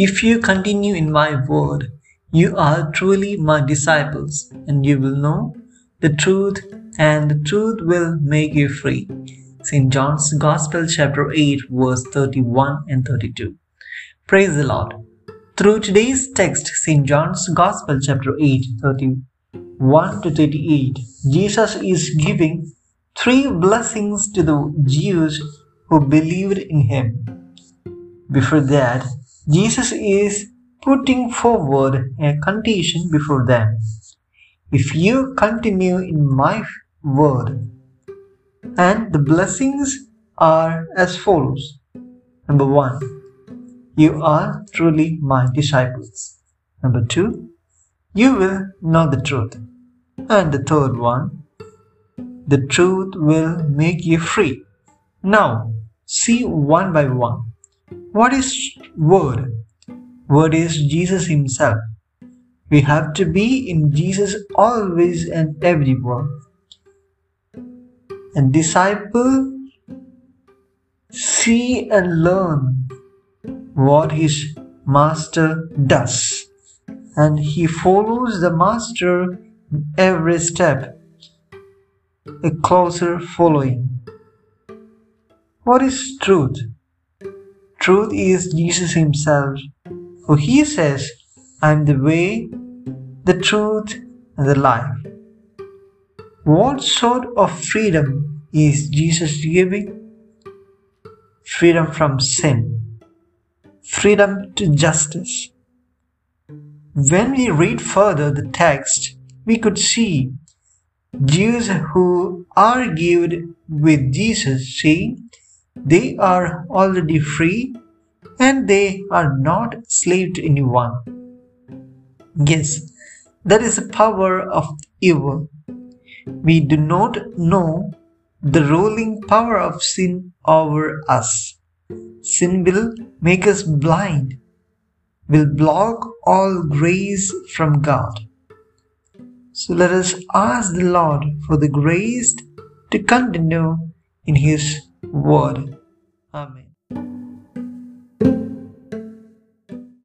If you continue in my word, you are truly my disciples, and you will know the truth, and the truth will make you free. St. John's Gospel, chapter 8, verse 31 and 32. Praise the Lord. Through today's text, St. John's Gospel, chapter 8, 31 to 38, Jesus is giving three blessings to the Jews who believed in him. Before that, Jesus is putting forward a condition before them. If you continue in my word, and the blessings are as follows. Number one, you are truly my disciples. Number two, you will know the truth. And the third one, the truth will make you free. Now, see one by one. What is Word? Word is Jesus Himself. We have to be in Jesus always and everywhere. And disciple see and learn what his master does. And he follows the master every step, a closer following. What is truth? Truth is Jesus Himself, for He says, I am the way, the truth, and the life. What sort of freedom is Jesus giving? Freedom from sin, freedom to justice. When we read further the text, we could see Jews who argued with Jesus saying, they are already free and they are not slave to anyone. Yes, that is the power of evil. We do not know the ruling power of sin over us. Sin will make us blind, will block all grace from God. So let us ask the Lord for the grace to continue in His word. Amen.